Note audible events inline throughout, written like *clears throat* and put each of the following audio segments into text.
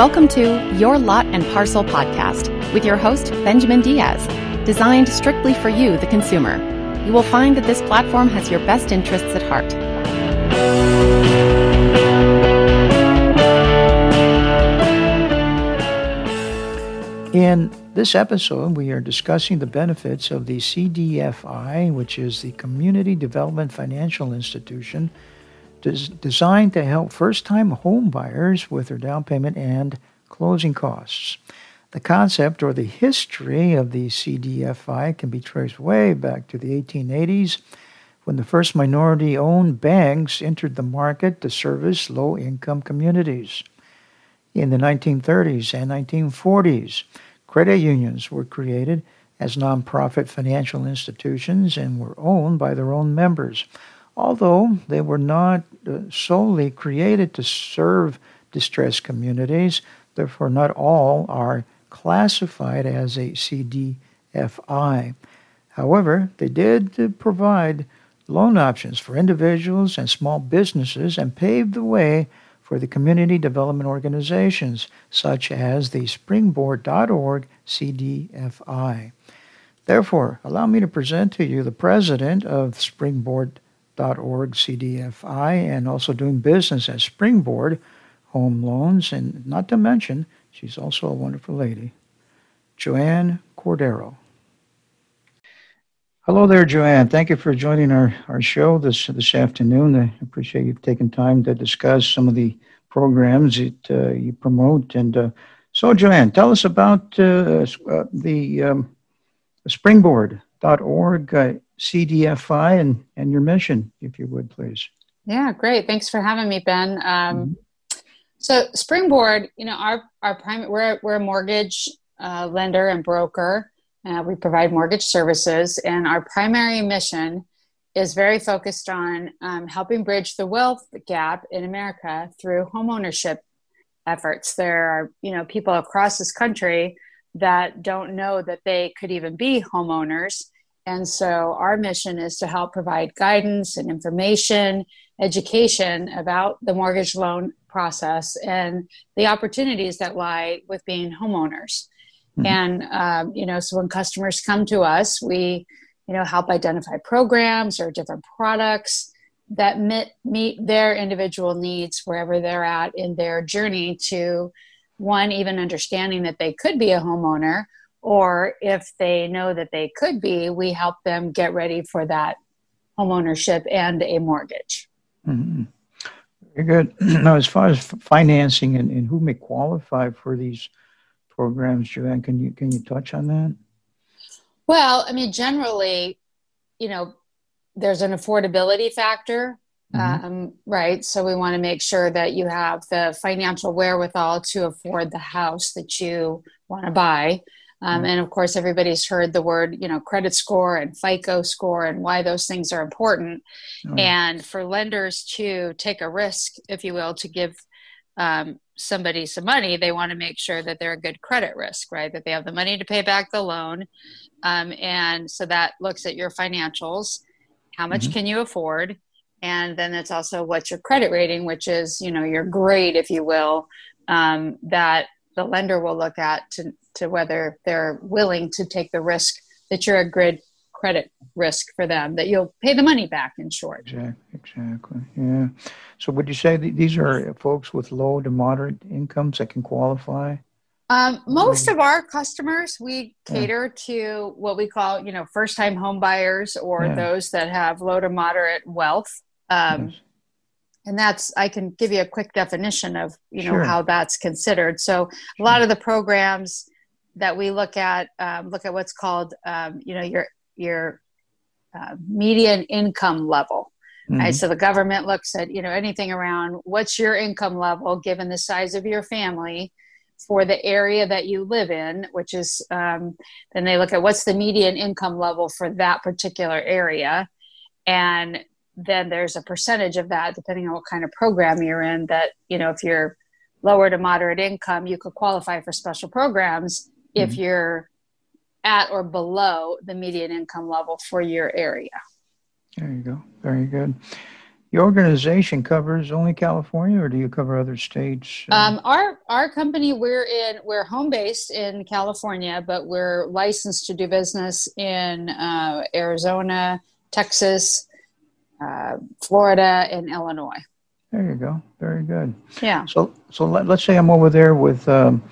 Welcome to Your Lot and Parcel podcast with your host, Benjamin Diaz, designed strictly for you, the consumer. You will find that this platform has your best interests at heart. In this episode, we are discussing the benefits of the CDFI, which is the Community Development Financial Institution, des- designed to help first time home buyers with their down payment and closing costs. The concept or the history of the CDFI can be traced way back to the 1880s when the first minority owned banks entered the market to service low income communities. In the 1930s and 1940s, credit unions were created as nonprofit financial institutions and were owned by their own members, although they were not uh, solely created to serve distressed communities, therefore, not all are classified as a CDFI. However, they did uh, provide loan options for individuals and small businesses and paved the way for the community development organizations such as the springboard.org CDFI. Therefore, allow me to present to you the president of springboard.org CDFI and also doing business at Springboard Home Loans, and not to mention, she's also a wonderful lady, Joanne Cordero. Hello there, Joanne. Thank you for joining our, our show this this afternoon. I appreciate you taking time to discuss some of the programs that uh, you promote. And uh, so, Joanne, tell us about uh, uh the um, springboard.org CDFI and, and your mission, if you would, please. Yeah, great. Thanks for having me, Ben. Um, mm-hmm. So, Springboard, you know, our our prime we're we're a mortgage uh, lender and broker. Uh, we provide mortgage services, and our primary mission is very focused on um, helping bridge the wealth gap in America through homeownership efforts. There are, you know, people across this country that don't know that they could even be homeowners. And so our mission is to help provide guidance and information, education about the mortgage loan process and the opportunities that lie with being homeowners. Mm-hmm. And um, you know, so when customers come to us, we you know help identify programs or different products that meet, meet their individual needs wherever they're at in their journey to one even understanding that they could be a homeowner or if they know that they could be we help them get ready for that homeownership and a mortgage mm-hmm. very good *clears throat* now as far as financing and, and who may qualify for these programs, Joanne. Can you can you touch on that? Well, I mean, generally, you know, there's an affordability factor, mm-hmm. um, right? So we want to make sure that you have the financial wherewithal to afford the house that you want to buy. Um, mm-hmm. And of course, everybody's heard the word, you know, credit score and FICO score and why those things are important. Oh. And for lenders to take a risk, if you will, to give um, somebody some money, they want to make sure that they're a good credit risk, right? That they have the money to pay back the loan. Um, and so that looks at your financials. How much mm-hmm. can you afford? And then it's also what's your credit rating, which is, you know, your grade, if you will, um, that the lender will look at to, to whether they're willing to take the risk that you're a good credit risk for them that you'll pay the money back in short exactly exactly yeah so would you say these are folks with low to moderate incomes that can qualify um, most of our customers we cater yeah. to what we call you know first time home buyers or yeah. those that have low to moderate wealth um, yes. and that's i can give you a quick definition of you know sure. how that's considered so a lot of the programs that we look at um, look at what's called um, you know your your uh, median income level. Mm-hmm. Right? So the government looks at you know anything around what's your income level given the size of your family for the area that you live in, which is um, then they look at what's the median income level for that particular area, and then there's a percentage of that depending on what kind of program you're in. That you know if you're lower to moderate income, you could qualify for special programs. Mm-hmm. If you're at or below the median income level for your area. There you go. Very good. your organization covers only California, or do you cover other states? Um, our our company we're in we're home based in California, but we're licensed to do business in uh, Arizona, Texas, uh, Florida, and Illinois. There you go. Very good. Yeah. So so let, us say I'm over there with. Um,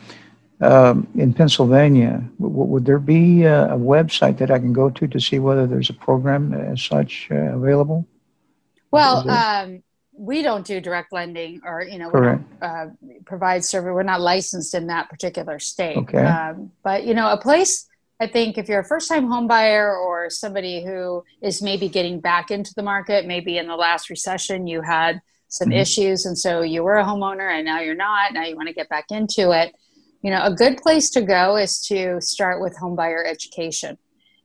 um, in Pennsylvania, w- would there be a, a, website that I can go to to see whether there's a program as such uh, available? Well, um, we don't do direct lending or, you know, Correct. Uh, provide service. We're not licensed in that particular state. Okay. Um, but, you know, a place, I think if you're a first time home buyer or somebody who is maybe getting back into the market, maybe in the last recession you had some mm-hmm. issues and so you were a homeowner and now you're not, now you want to get back into it. You know, a good place to go is to start with homebuyer education.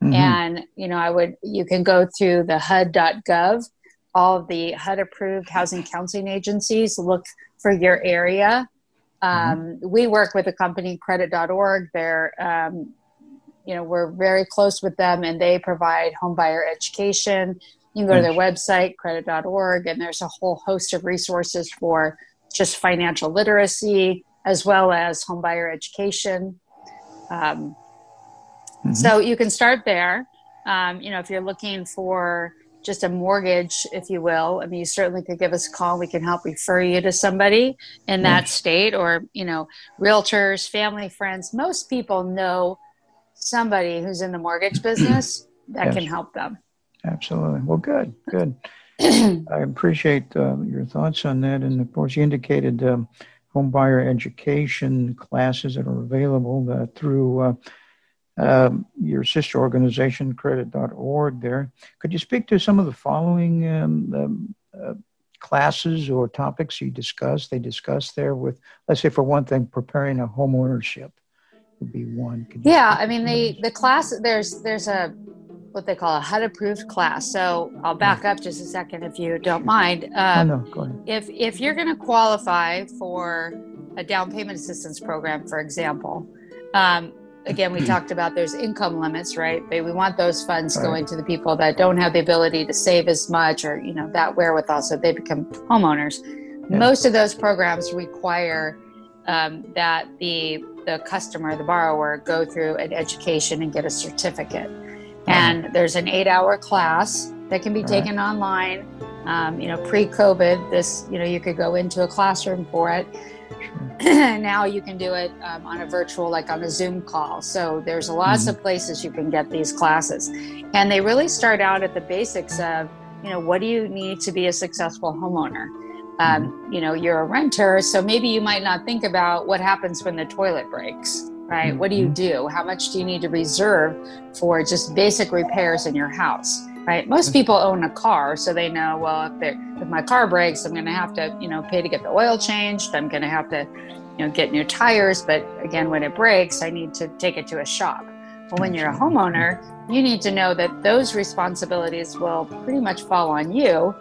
Mm-hmm. And, you know, I would, you can go through the HUD.gov all of the HUD approved housing counseling agencies look for your area. Um, mm-hmm. We work with a company, credit.org. They're, um, you know, we're very close with them and they provide homebuyer education. You can go to their website, credit.org, and there's a whole host of resources for just financial literacy as well as home buyer education. Um, mm-hmm. So you can start there. Um, you know, if you're looking for just a mortgage, if you will, I mean, you certainly could give us a call. We can help refer you to somebody in that state or, you know, realtors, family, friends. Most people know somebody who's in the mortgage *clears throat* business that yes. can help them. Absolutely. Well, good, good. *clears throat* I appreciate uh, your thoughts on that. And of course, you indicated um, home buyer education classes that are available uh, through. Uh, um, your sister organization, credit.org, there. Could you speak to some of the following um, um, uh, classes or topics you discuss? They discuss there with, let's say, for one thing, preparing a home ownership would be one. Yeah, I mean, the, the class, there's, there's a, what they call a HUD approved class. So I'll back up just a second if you don't mind. Um, oh, no, go ahead. If, if you're going to qualify for a down payment assistance program, for example, um, again, we *clears throat* talked about there's income limits, right? But we want those funds right. going to the people that don't have the ability to save as much or, you know, that wherewithal so they become homeowners. Yeah. Most of those programs require um, that the the customer, the borrower, go through an education and get a certificate. And there's an eight-hour class that can be taken online. Um, you know, pre-COVID, this you know you could go into a classroom for it. *clears throat* now you can do it um, on a virtual, like on a Zoom call. So there's lots mm-hmm. of places you can get these classes, and they really start out at the basics of, you know, what do you need to be a successful homeowner? Um, mm-hmm. you know, you're a renter, so maybe you might not think about what happens when the toilet breaks, right? Mm-hmm. What do you mm-hmm. do? How much do you need to reserve for just basic repairs in your house? right? Most people own a car, so they know, well, if, if my car breaks, I'm going to have to, you know, pay to get the oil changed. I'm going to have to, you know, get new tires. But again, when it breaks, I need to take it to a shop. Well, when you're a homeowner, you need to know that those responsibilities will pretty much fall on you.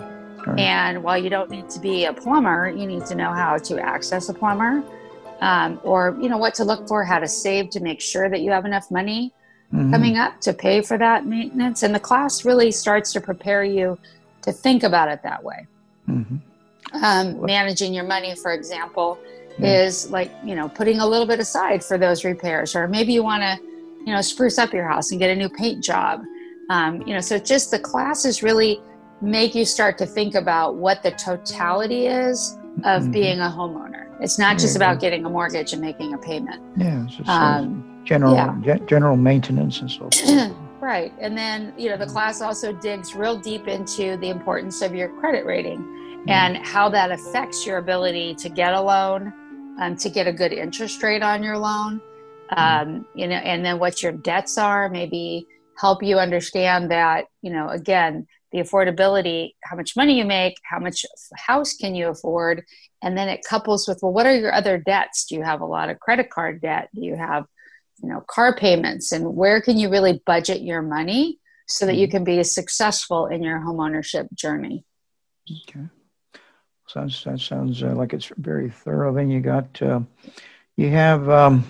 Right. And while you don't need to be a plumber, you need to know how to access a plumber, um, or you know what to look for, how to save to make sure that you have enough money mm-hmm. coming up to pay for that maintenance. And the class really starts to prepare you to think about it that way. Mm-hmm. Um, managing your money, for example, mm-hmm. is like, you know, putting a little bit aside for those repairs, or maybe you want to, you know, spruce up your house and get a new paint job. Um, you know, so just the classes really make you start to think about what the totality is of mm-hmm. being a homeowner. It's not just about getting a mortgage and making a payment. Yeah, um, general yeah. general maintenance and so forth. *clears throat* right. And then, you know, the class also digs real deep into the importance of your credit rating and how that affects your ability to get a loan, um, to get a good interest rate on your loan. Mm. Um, you know, and then what your debts are, maybe help you understand that, you know, again, the affordability, how much money you make, how much house can you afford, and then it couples with, well, what are your other debts? Do you have a lot of credit card debt? Do you have you know car payments and where can you really budget your money so that you mm-hmm. can be successful in your homeownership journey okay sounds that sounds uh, like it's very thorough then you got uh, you have um,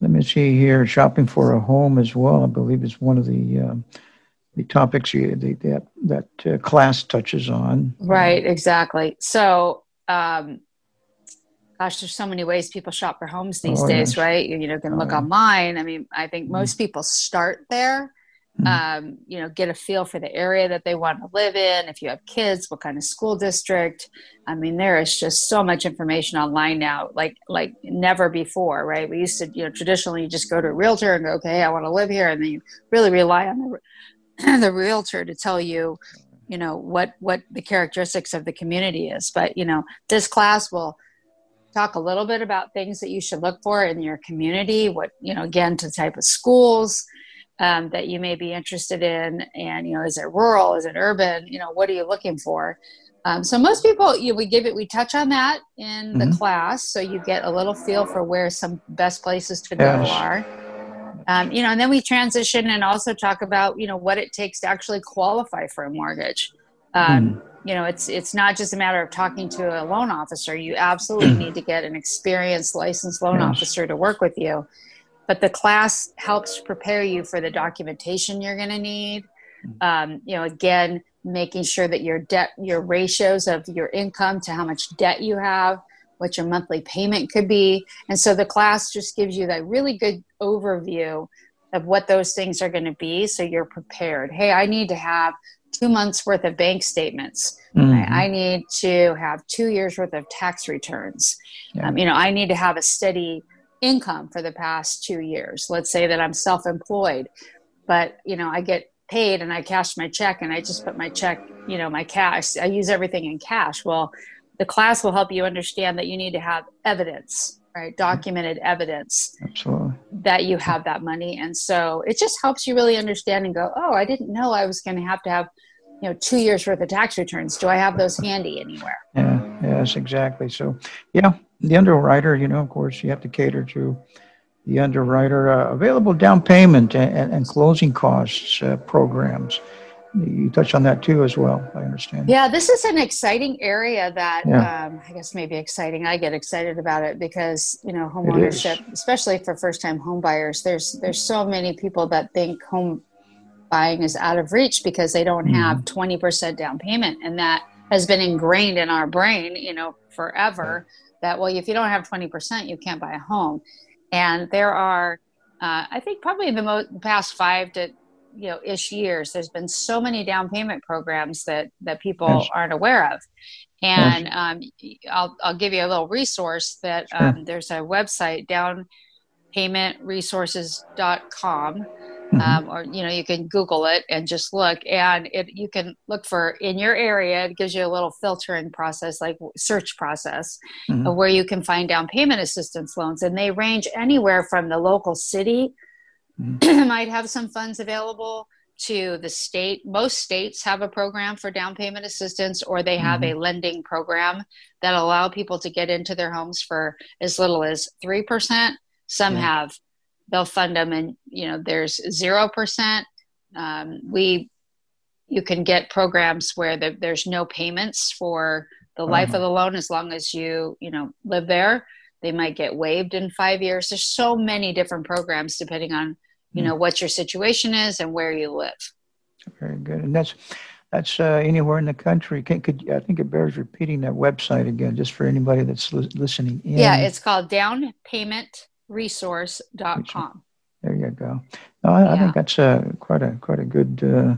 let me see here shopping for a home as well i believe is one of the um, the topics you, the, that that uh, class touches on. Right, exactly. So, um, gosh, there's so many ways people shop for homes these oh, days, yes. right? You, you know, can oh, look yeah. online. I mean, I think mm-hmm. most people start there. Mm-hmm. Um, you know, get a feel for the area that they want to live in. If you have kids, what kind of school district? I mean, there is just so much information online now, like like never before, right? We used to, you know, traditionally you just go to a realtor and go, okay, I want to live here, and then you really rely on the *clears throat* the realtor to tell you you know what what the characteristics of the community is. But you know this class will talk a little bit about things that you should look for in your community what you know again to type of schools um, that you may be interested in. And you know is it rural? Is it urban? You know what are you looking for? Um, so most people you know, we give it we touch on that in the mm-hmm. class so you get a little feel for where some best places to go yes. are um, you know, and then we transition and also talk about, you know, what it takes to actually qualify for a mortgage. Um, mm. You know, it's it's not just a matter of talking to a loan officer. You absolutely *clears throat* need to get an experienced licensed loan yes. officer to work with you. But the class helps prepare you for the documentation you're going to need. Hmm. Um, you know, again, making sure that your debt, your ratios of your income to how much debt you have, what your monthly payment could be. And so the class just gives you that really good overview of what those things are going to be so you're prepared. Hey, I need to have two months worth of bank statements. Mm-hmm. I, I, need to have two years worth of tax returns. Yeah. Um, you know, I need to have a steady income for the past two years. Let's say that I'm self employed, but, you know, I get paid and I cash my check and I just put my check, you know, my cash, I use everything in cash. Well, the class will help you understand that you need to have evidence right? Documented evidence Absolutely. that you have that money. And so it just helps you really understand and go oh i didn't know i was going to have to have you know two years worth of tax returns. Do i have those handy anywhere? Yeah yes exactly. So yeah the underwriter you know of course you have to cater to the underwriter uh, available down payment and, and closing costs uh, programs you touch on that too as well i understand. Yeah this is an exciting area that yeah. um, i guess maybe exciting. I get excited about it because you know home ownership especially for first time home buyers there's there's so many people that think home buying is out of reach because they don't have mm-hmm. 20% down payment and that has been ingrained in our brain you know forever that well if you don't have 20% you can't buy a home. And there are uh, i think probably the most past five to you know ish years there's been so many down payment programs that that people yes. aren't aware of and yes. um, I'll, I'll give you a little resource that sure. um, there's a website downpaymentresources.com mm-hmm. um, or you know you can google it and just look and it you can look for in your area it gives you a little filtering process like search process mm-hmm. where you can find down payment assistance loans and they range anywhere from the local city mm-hmm. *clears throat* might have some funds available to the state. Most states have a program for down payment assistance, or they have mm-hmm. a lending program that allow people to get into their homes for as little as three percent. Some yeah. have they'll fund them, and you know there's zero percent. Um, we you can get programs where the, there's no payments for the life uh-huh. of the loan as long as you you know live there they might get waived in five years there's so many different programs depending on you know what your situation is and where you live. Very good. And that's that's uh, anywhere in the country. Can, could i think it bears repeating that website again just for anybody that's li- listening in. Yeah it's called downpaymentresource.com there you go. No, I, yeah. I think that's a quite a quite a good uh,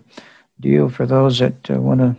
deal for those that uh, want to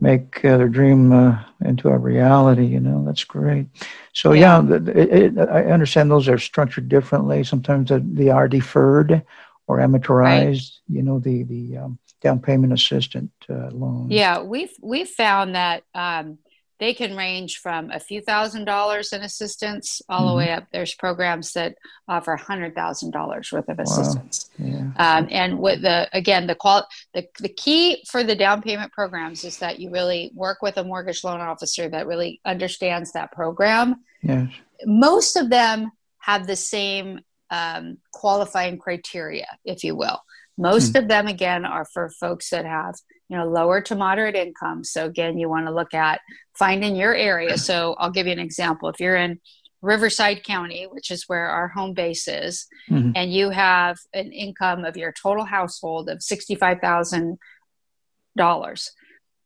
make uh, their dream uh, into a reality. You know, that's great. So yeah, yeah it, it, I understand those are structured differently. Sometimes they are deferred or amortized. Right. You know, the the um, down payment assistant uh, loans. Yeah, we've we've found that um, they can range from a few thousand dollars in assistance all mm-hmm. the way up. There's programs that offer hundred thousand dollars worth of assistance. Wow. Yeah. Um, and with the again the qual the, the key for the down payment programs is that you really work with a mortgage loan officer that really understands that program. Yes. Most of them have the same um, qualifying criteria, if you will. Most hmm. of them, again, are for folks that have you know lower to moderate income. So again, you want to look at find in your area. *clears throat* So I'll give you an example. If you're in Riverside County, which is where our home base is, mm-hmm. and you have an income of your total household of $65,000,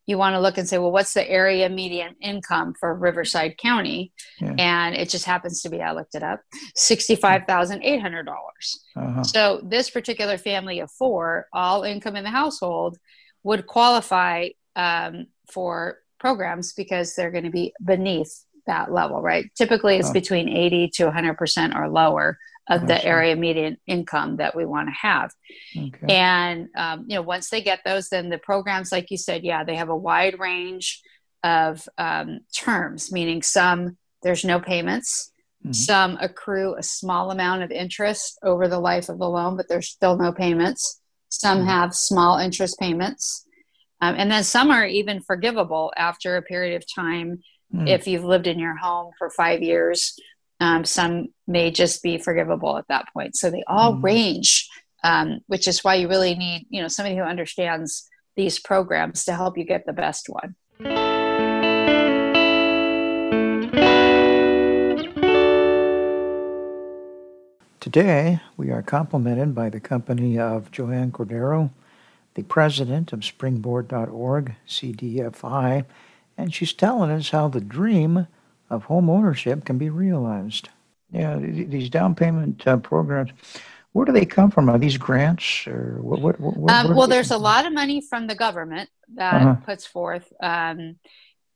you want to look and say, well, what's the area median income for Riverside County? Yeah. And it just happens to be, I looked it up, $65,800. Uh-huh. So this particular family of four, all income in the household, would qualify um, for programs because they're going to be beneath that level, right? Typically, it's oh. between 80 to 100% or lower of the area median income that we want to have. Okay. And, um, you know, once they get those, then the programs, like you said, yeah, they have a wide range of um, terms, meaning some there's no payments. Mm-hmm. Some accrue a small amount of interest over the life of the loan, but there's still no payments. Some mm-hmm. have small interest payments. Um, and then some are even forgivable after a period of time mm. if you've lived in your home for five years. Um, some may just be forgivable at that point. So they all mm. range, um, which is why you really need, you know, somebody who understands these programs to help you get the best one. Today, we are complimented by the company of Joanne Cordero, the president of Springboard.org, CDFI, and she's telling us how the dream of home ownership can be realized. Yeah, these down payment uh, programs. Where do they come from? Are these grants or what? what, what um, well, there's a lot of money from the government that uh-huh. puts forth. Um,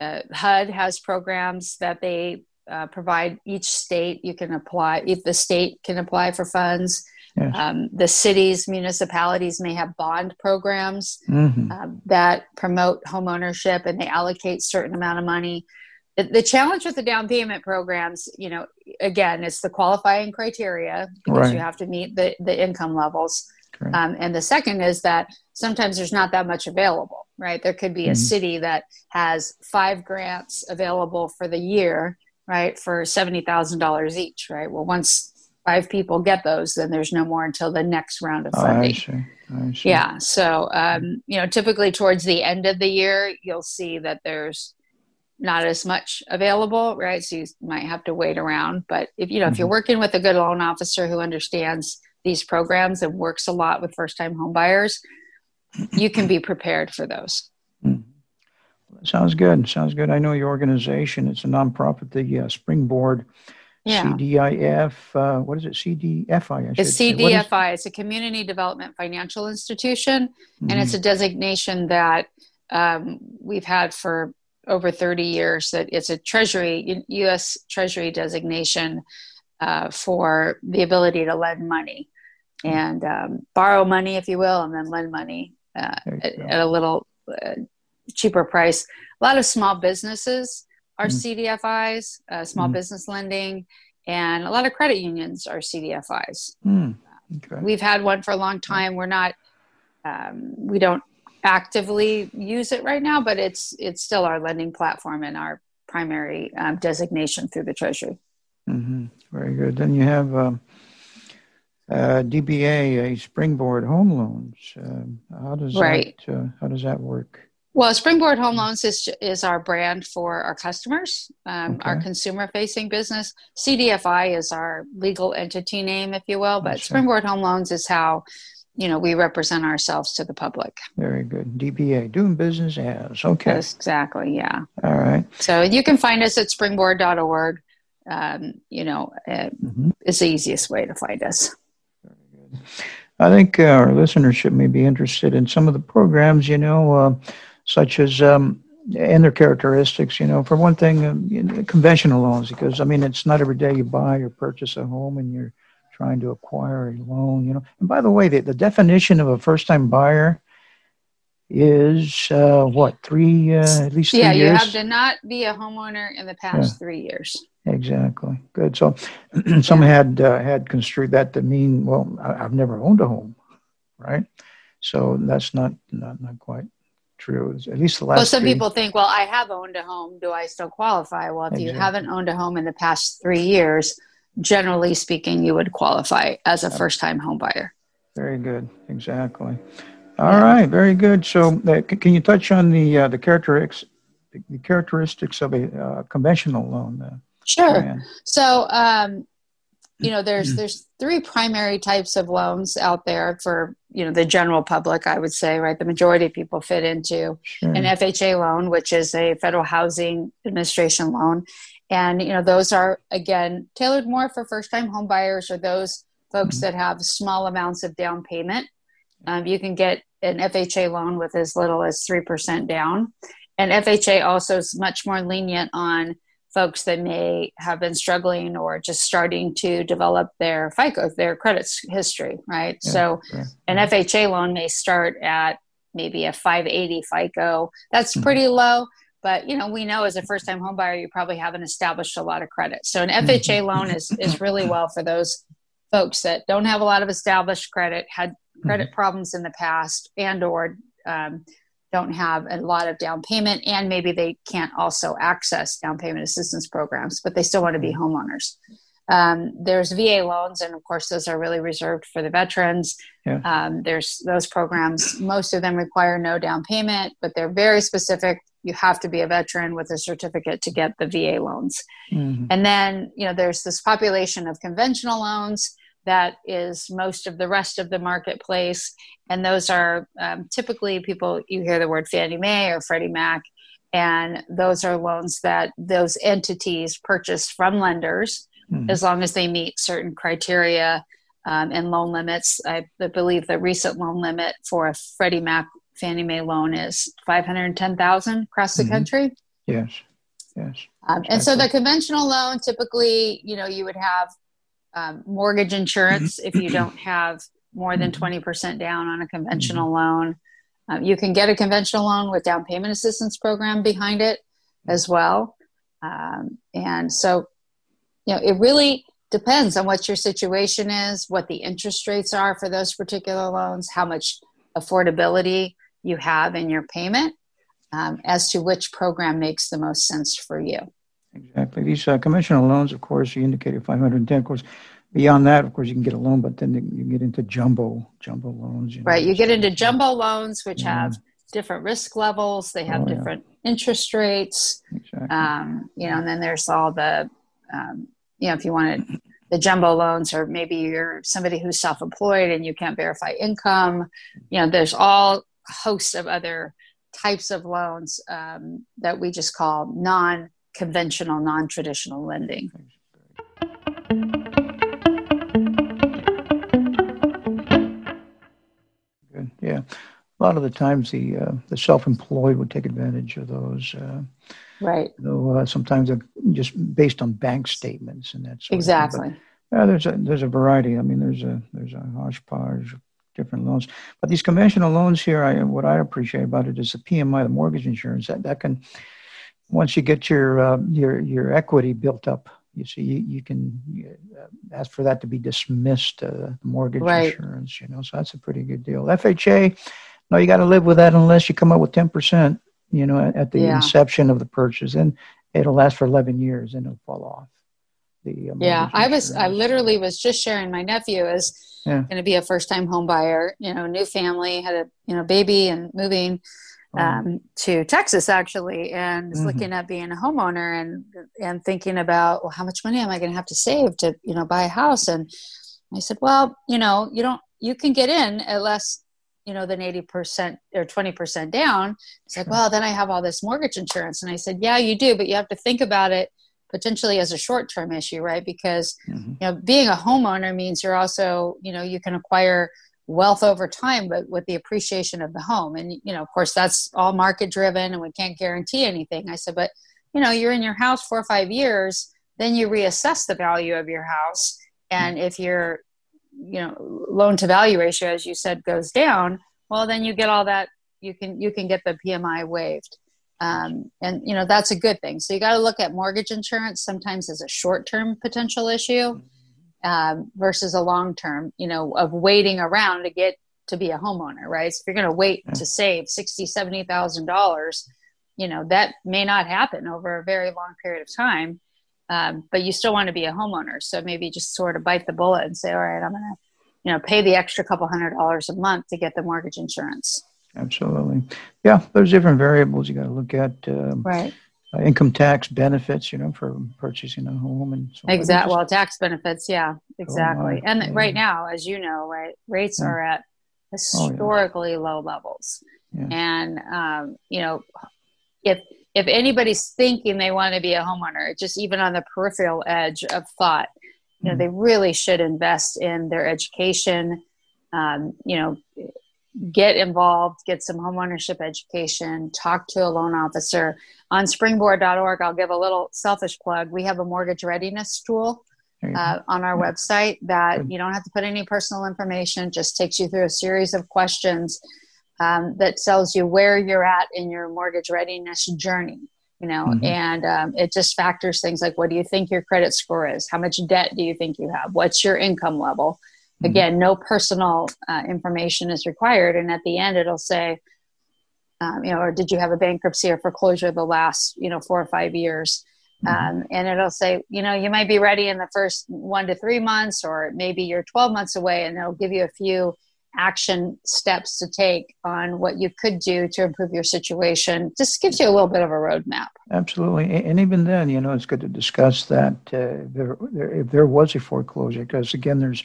uh, HUD has programs that they uh, provide each state. You can apply if the state can apply for funds. Yes. Um, the cities, municipalities may have bond programs mm-hmm. uh, that promote home ownership and they allocate certain amount of money. The, the, challenge with the down payment programs, you know, again, it's the qualifying criteria because right. you have to meet the, the income levels. Um, and the second is that sometimes there's not that much available, right? There could be mm-hmm. a city that has five grants available for the year, right, for $70,000 each, right? Well, once five people get those, then there's no more until the next round of funding. Oh, I see. I see. Yeah. So, um, you know, typically towards the end of the year, you'll see that there's not as much available, right? So you might have to wait around. But if you know, mm-hmm. if you're mm-hmm. working with a good loan officer who understands these programs and works a lot with first-time homebuyers, you can be prepared for those. Sounds good. Sounds good. I know your organization. It's a nonprofit, the uh, Springboard yeah. CDIF, uh, what is it? CDFI. it's CDFI. It's a Community Development Financial Institution, mm-hmm. and it's a mm-hmm. designation that um, we've had for over 30 years. That it's a Treasury, U.S. Treasury designation uh, for the ability to lend money mm-hmm. and um, borrow money, if you will, and then lend money uh, at, at, a little uh, cheaper price. A lot of small businesses are mm. CDFIs, uh, small mm. business lending, and a lot of credit unions are CDFIs. Mm. Okay. We've had one for a long time. We're not, um, we don't actively use it right now, but it's it's still our lending platform and our primary um, designation through the Treasury. Mm-hmm. Very good. Then you have um, uh, DBA, a Springboard Home Loans. Uh, how does right. that uh, how does that work? Well, Springboard Home Loans is, is our brand for our customers, um, okay. our consumer facing business. CDFI is our legal entity name, if you will, but Springboard Home Loans is how you know we represent ourselves to the public. Very good. DBA, doing business as. Okay. Yes, exactly. Yeah. All right. So you can find us at springboard.org. Um, you know, mm-hmm. it's the easiest way to find us. Very good. I think uh, our listenership may be interested in some of the programs, you know. Uh, such as um, and their characteristics. You know, for one thing, um, conventional loans, because I mean, it's not every day you buy or purchase a home and you're trying to acquire a loan. You know, and by the way, the, the definition of a first-time buyer is uh, what three uh, at least three yeah you have to not be a homeowner in the past yeah. three years exactly good so *clears throat* some yeah. had uh, had construed that to mean well I, have never owned a home right so that's not not not quite true. At least the last. Well, some three. people think, well, I have owned a home. Do I still qualify? Well, if exactly. you haven't owned a home in the past three years, generally speaking, you would qualify as a first-time home buyer. Very good. Exactly. All yeah. right. Very good. So, uh, can you touch on the uh, the characteristics the characteristics of a uh, conventional loan? Uh? Sure. So, um, you know, there's there's three primary types of loans out there for you know the general public. I would say, right, the majority of people fit into sure. an FHA loan, which is a federal housing administration loan, and you know those are again tailored more for first time home buyers or those folks mm-hmm. that have small amounts of down payment. Um, you can get an FHA loan with as little as 3% down. And FHA also is much more lenient on folks that may have been struggling or just starting to develop their FICO, their credit history, right? Yeah, so yeah, an FHA loan may start at maybe a 580 FICO. That's mm-hmm. pretty low, but you know, we know as a first time home buyer, you probably haven't established a lot of credit. So an FHA mm-hmm. loan is, is really well for those folks that don't have a lot of established credit, had credit mm-hmm. problems in the past and or um, don't have a lot of down payment and maybe they can't also access down payment assistance programs but they still want to be homeowners um, there's va loans and of course those are really reserved for the veterans yeah. um, there's those programs most of them require no down payment but they're very specific you have to be a veteran with a certificate to get the va loans mm-hmm. and then you know there's this population of conventional loans that is most of the rest of the marketplace. And those are um, typically people, you hear the word Fannie Mae or Freddie Mac, and those are loans that those entities purchase from lenders mm-hmm. as long as they meet certain criteria um, and loan limits. I believe the recent loan limit for a Freddie Mac Fannie Mae loan is 510,000 across the mm-hmm. country. Yes. Yes. Um. And so the conventional loan, typically, you know, you would have um, mortgage insurance if you don't *clears throat* have more than 20% down on a conventional loan. Um, you can get a conventional loan with down payment assistance program behind it as well. Um, and so, you know, it really depends on what your situation is, what the interest rates are for those particular loans, how much affordability you have in your payment, um, as to which program makes the most sense for you. Exactly. These uh, conventional loans, of course, you indicated 510. Of course, beyond that, of course, you can get a loan, but then you get into jumbo jumbo loans. You know, right. You get into jumbo loans, which yeah. have different risk levels. They have oh, different yeah. interest rates. Exactly. Um, you know, and then there's all the, um, you know, if you wanted the jumbo loans, or maybe you're somebody who's self-employed and you can't verify income. You know, there's all hosts of other types of loans um, that we just call non conventional, non traditional lending. Good. Yeah. A lot of the times, the uh, the self-employed would take advantage of those. Uh, right. Though uh, sometimes just based on bank statements and that sort exactly. Yeah, there's a there's a variety. I mean, there's a there's a hodgepodge of different loans. But these conventional loans here, I, what I appreciate about it is the PMI, the mortgage insurance. That that can once you get your uh, your your equity built up, you see you, you can uh, ask for that to be dismissed, uh, mortgage right. insurance. You know, so that's a pretty good deal. FHA, no, you got to live with that unless you come up with ten percent. You know, at, the yeah. inception of the purchase, and it'll last for eleven years, and it'll fall off. The, uh, yeah, I was I literally was just sharing my nephew is yeah. going to be a first time home buyer. You know, new family, had a you know baby and moving um, to Texas actually, and was mm-hmm. looking at being a homeowner and and thinking about well, how much money am I going to have to save to you know buy a house? And I said, well, you know, you don't you can get in at less you know than 80% or 20% down it's like well then i have all this mortgage insurance and i said yeah you do but you have to think about it potentially as a short-term issue right because mm-hmm. you know being a homeowner means you're also you know you can acquire wealth over time but with the appreciation of the home. And you know of course that's all market driven and we can't guarantee anything. I said but you know you're in your house four or five years then you reassess the value of your house. And if your you know loan to value ratio as you said goes down well then you get all that you can you can get the pmi waived. Um, and you know that's a good thing. So you got to look at mortgage insurance sometimes as a short term potential issue um, versus a long term, you know, of waiting around to get to be a homeowner, right? So if you're going to wait to save sixty, seventy thousand dollars, you know, that may not happen over a very long period of time. Um, but you still want to be a homeowner, so maybe just sort of bite the bullet and say, all right, I'm going to, you know, pay the extra couple hundred dollars a month to get the mortgage insurance. Absolutely, yeah. There's different variables you got to look at. Um, right uh, income tax benefits, you know, for purchasing a home and so exactly. Well, tax benefits, yeah, exactly. Oh, and yeah. right now, as you know, right, rates yeah. are at historically oh, yeah. low levels, and um, you know, if if anybody's thinking they want to be a homeowner, just even on the peripheral edge of thought, you know, mm-hmm. they really should invest in their education. Um, you know, get involved, get some homeownership education, talk to a loan officer. On springboard.org, I'll give a little selfish plug. We have a mortgage readiness tool uh, on our website that you don't have to put any personal information, just takes you through a series of questions um, that tells you where you're at in your mortgage readiness journey. You know, mm-hmm. and um, it just factors things like what do you think your credit score is? How much debt do you think you have? What's your income level? Mm-hmm. Again, no personal uh, information is required. And at the end, it'll say, um, you know, or did you have a bankruptcy or foreclosure the last, you know, four or five years? Mm-hmm. Um, and it'll say, you know, you might be ready in the first one to three months, or maybe you're 12 months away, and it'll give you a few action steps to take on what you could do to improve your situation. Just gives you a little bit of a roadmap. Absolutely, and even then, you know, it's good to discuss that uh, there, there, if there was a foreclosure, because again, there's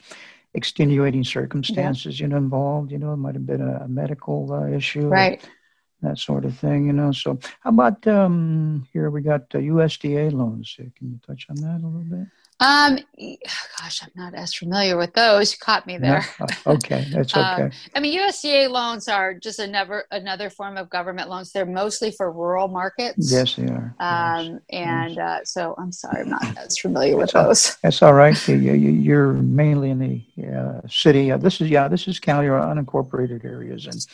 extenuating circumstances, yeah. you know, involved. You know, it might have been a, medical uh, issue, right? That sort of thing, you know. So, how about um, here? We got uh, USDA loans. Can you touch on that a little bit? Um, gosh, I'm not as familiar with those. You caught me there. No? Oh, okay, that's *laughs* um, okay. I mean, USDA loans are just another another form of government loans. They're mostly for rural markets. Yes, they are. Um, yes. and yes. Uh, so I'm sorry, I'm not as familiar with that's those. All, that's all right. You, are mainly in the uh, city. Uh, this is yeah, this is county or unincorporated areas, and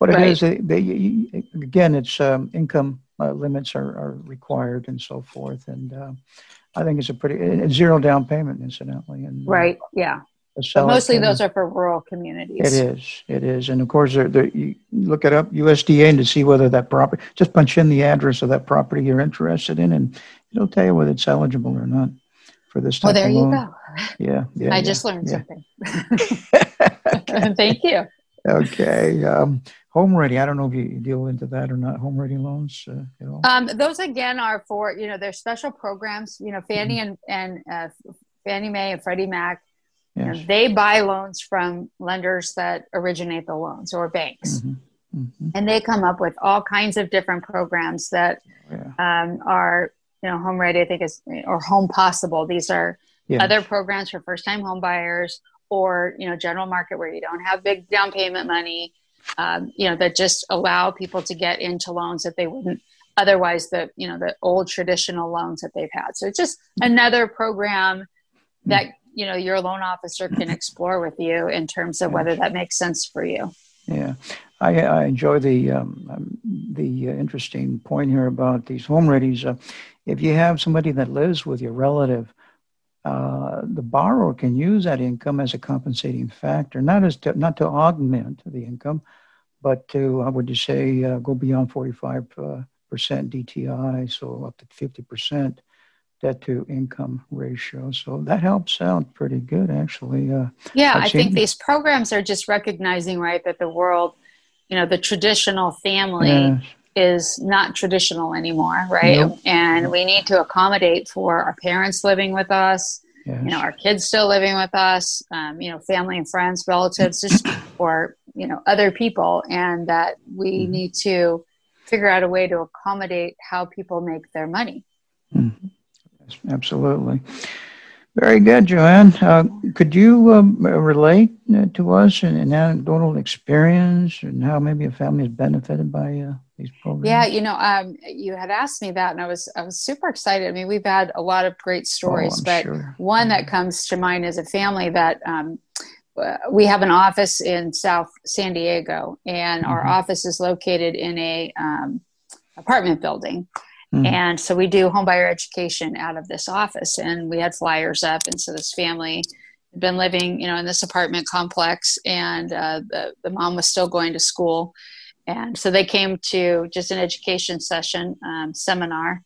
what it right. is, they, they, again, it's um, income uh, limits are, are required and so forth, and uh, I think it's a pretty zero down payment, incidentally. And uh, right, yeah. mostly those are for rural communities. It is, it is, and of course, they're, they're, you look it up USDA and to see whether that property. Just punch in the address of that property you're interested in, and it'll tell you whether it's eligible or not for this type well, there of loan. you go. Yeah, yeah. I yeah, just learned yeah. something. *laughs* Thank you. *laughs* Okay. Um, home ready. I don't know if you deal into that or not. Home ready loans uh, at all. Um, those again are for you know there's special programs. You know Fannie mm-hmm. and and uh, Fannie Mae and Freddie Mac. Yes. You know, they buy loans from lenders that originate the loans or banks. Mm-hmm. Mm-hmm. And they come up with all kinds of different programs that yeah. um, are, you know, home ready, I think is, or home possible. These are yes. other programs for first time home buyers or, you know, general market where you don't have big down payment money um, you know, that just allow people to get into loans that they wouldn't otherwise the you know the old traditional loans that they've had. So it's just another program that you know your loan officer can *clears throat* explore with you in terms of whether that makes sense for you. Yeah, I, I enjoy the um, um the uh, interesting point here about these home readies. Uh, if you have somebody that lives with your relative, uh, the borrower can use that income as a compensating factor, not as to, not to augment the income, but to how would you say uh, go beyond 45 uh, percent DTI, so up to 50 percent debt to income ratio. So that helps out pretty good, actually. Uh, yeah, I've i think these programs are just recognizing, right, that the world, you know, the traditional family. Yes. Is not traditional anymore, right? Nope. And we need to accommodate for our parents living with us, Yes. You know, our kids still living with us, um, you know, family and friends, relatives, just, *clears throat* or, you know, other people, and that we mm-hmm. need to figure out a way to accommodate how people make their money. Mm-hmm. Yes, absolutely. Very good, Joanne. Uh, could you um, relate uh, to us an, an, anecdotal experience and how maybe a family is benefited by uh, these programs? Yeah, you know, um, you had asked me that, and I was I was super excited. I mean, we've had a lot of great stories, oh, but sure. one that comes to mind is a family that. Um, uh, we have an office in South San Diego, and mm-hmm. our office is located in a um, apartment building. Mm-hmm. And so we do homebuyer education out of this office, and we had flyers up. And so this family had been living, you know, in this apartment complex, and uh, the the mom was still going to school, and so they came to just an education session um, seminar,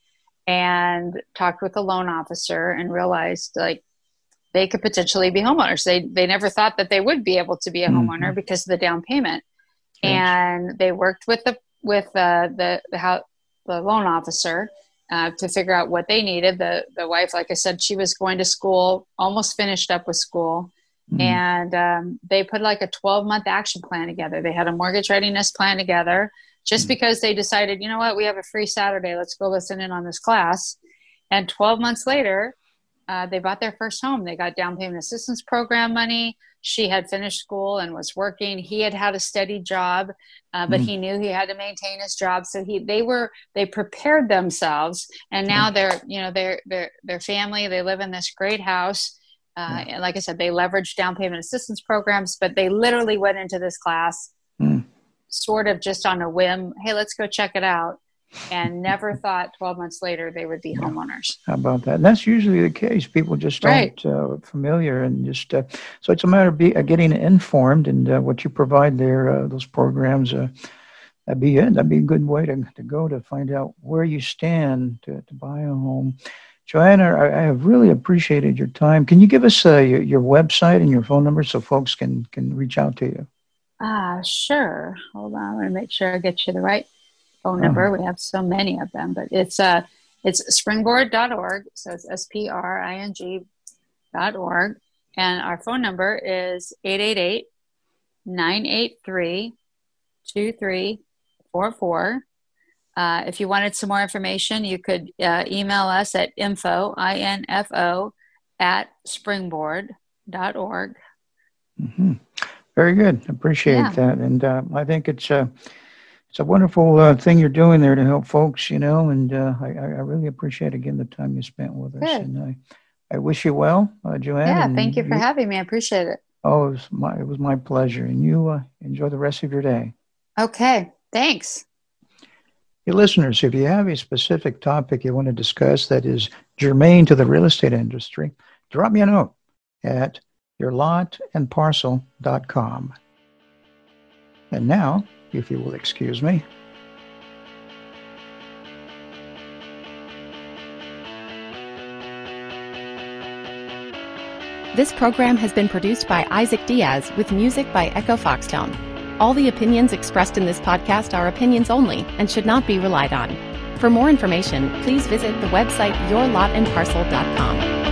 and talked with the loan officer, and realized like they could potentially be homeowners. They they never thought that they would be able to be a mm-hmm. homeowner because of the down payment, and they worked with the with uh, the the how the loan officer uh, to figure out what they needed. The the wife, like I said, she was going to school, almost finished up with school, mm-hmm. and um, they put like a 12 month action plan together. They had a mortgage readiness plan together, just mm-hmm. because they decided, you know what, we have a free Saturday, let's go listen in on this class. And 12 months later, uh, they bought their first home. They got down payment assistance program money. She had finished school and was working. He had had a steady job, uh, but mm. he knew he had to maintain his job. So he, they were, they prepared themselves, and now they're, you know, they're, they're, their family. They live in this great house. Uh, and like I said, they leveraged down payment assistance programs, but they literally went into this class mm. sort of just on a whim. Hey, let's go check it out and *laughs* never thought 12 months later they would be homeowners. How about that? And that's usually the case. People just aren't right. uh, familiar and just, uh, so it's a matter of be, uh, getting informed and uh, what you provide there, uh, those programs, uh, that'd be it. That'd be a good way to, to go to find out where you stand to, to buy a home. Joanna, I, I have really appreciated your time. Can you give us your, your website and your phone number so folks can, can reach out to you? Ah, sure. Hold on. Let me make sure I get you the right phone number. Uh-huh. We have so many of them, but it's uh, it's springboard.org. So it's S P R I N G dot org. And our phone number is 888 983 2344. Uh, if you wanted some more information, you could uh, email us at info, I-N-F-O, at springboard.org. Mm-hmm. Very good. Appreciate yeah. that. And uh, I think it's uh, it's a wonderful uh, thing you're doing there to help folks, you know, and uh, I, I, really appreciate again the time you spent with us. Good. And I, I wish you well, uh, Joanne. Yeah, thank you for you, having me. I appreciate it. Oh, it was my, it was my pleasure. And you uh, enjoy the rest of your day. Okay, thanks. Hey, listeners, if you have a specific topic you want to discuss that is germane to the real estate industry, drop me a note at yourlotandparcel.com. And now, if you will excuse me. This program has been produced by Isaac Diaz with music by Echo Foxtone. All the opinions expressed in this podcast are opinions only and should not be relied on. For more information, please visit the website yourlotandparcel.com.